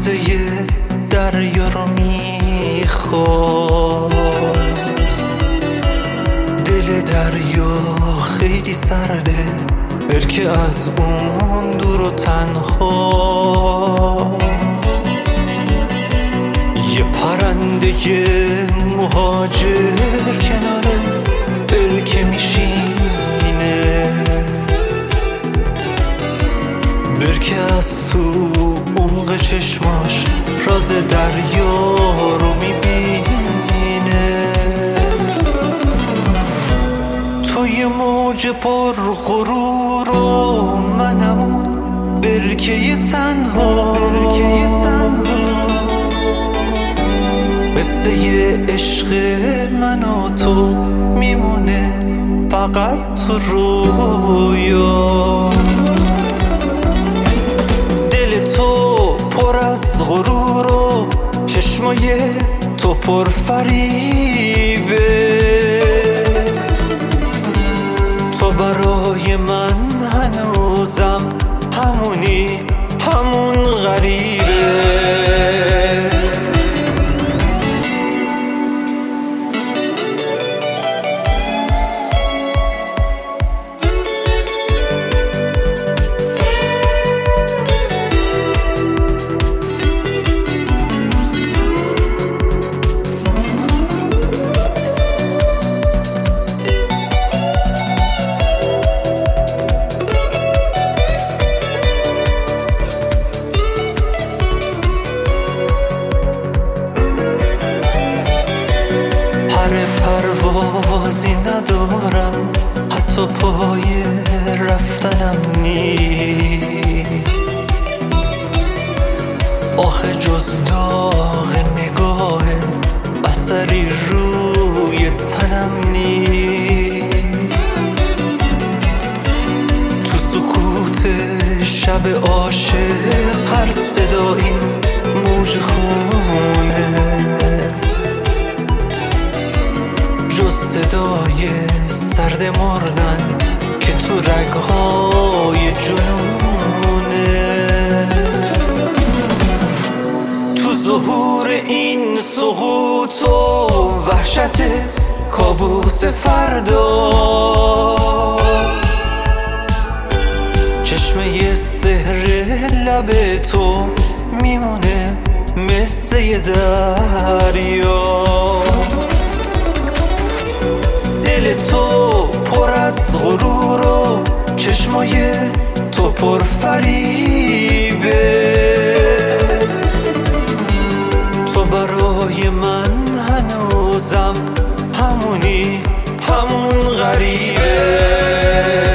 بوسه دریا رو می‌خواست. دل دریا خیلی سرده برکه از اون دور و تنها یه پرنده مهاجر کناره برکه میشینه. برکه از تو عمق چشماش راز دریا رو می‌بینه. توی موج پر غرور و منمون برکه تنها. قصه عشق من و تو میمونه فقط تو رویا. غرور و چشمای تو پر فریبه تو برای من هنوزم همونی همون غریبه. پر پروازی ندارم. حتی پای رفتنم نی آخه جز داغ نگاه اثری روی تنم نی تو سکوت شب عاشق وحشت کابوس فردا. چشمه سهر لب تو میمونه مثل یه دریا. دل تو پر از غرور و چشمای تو پر فریبه. تو برای من غریبه.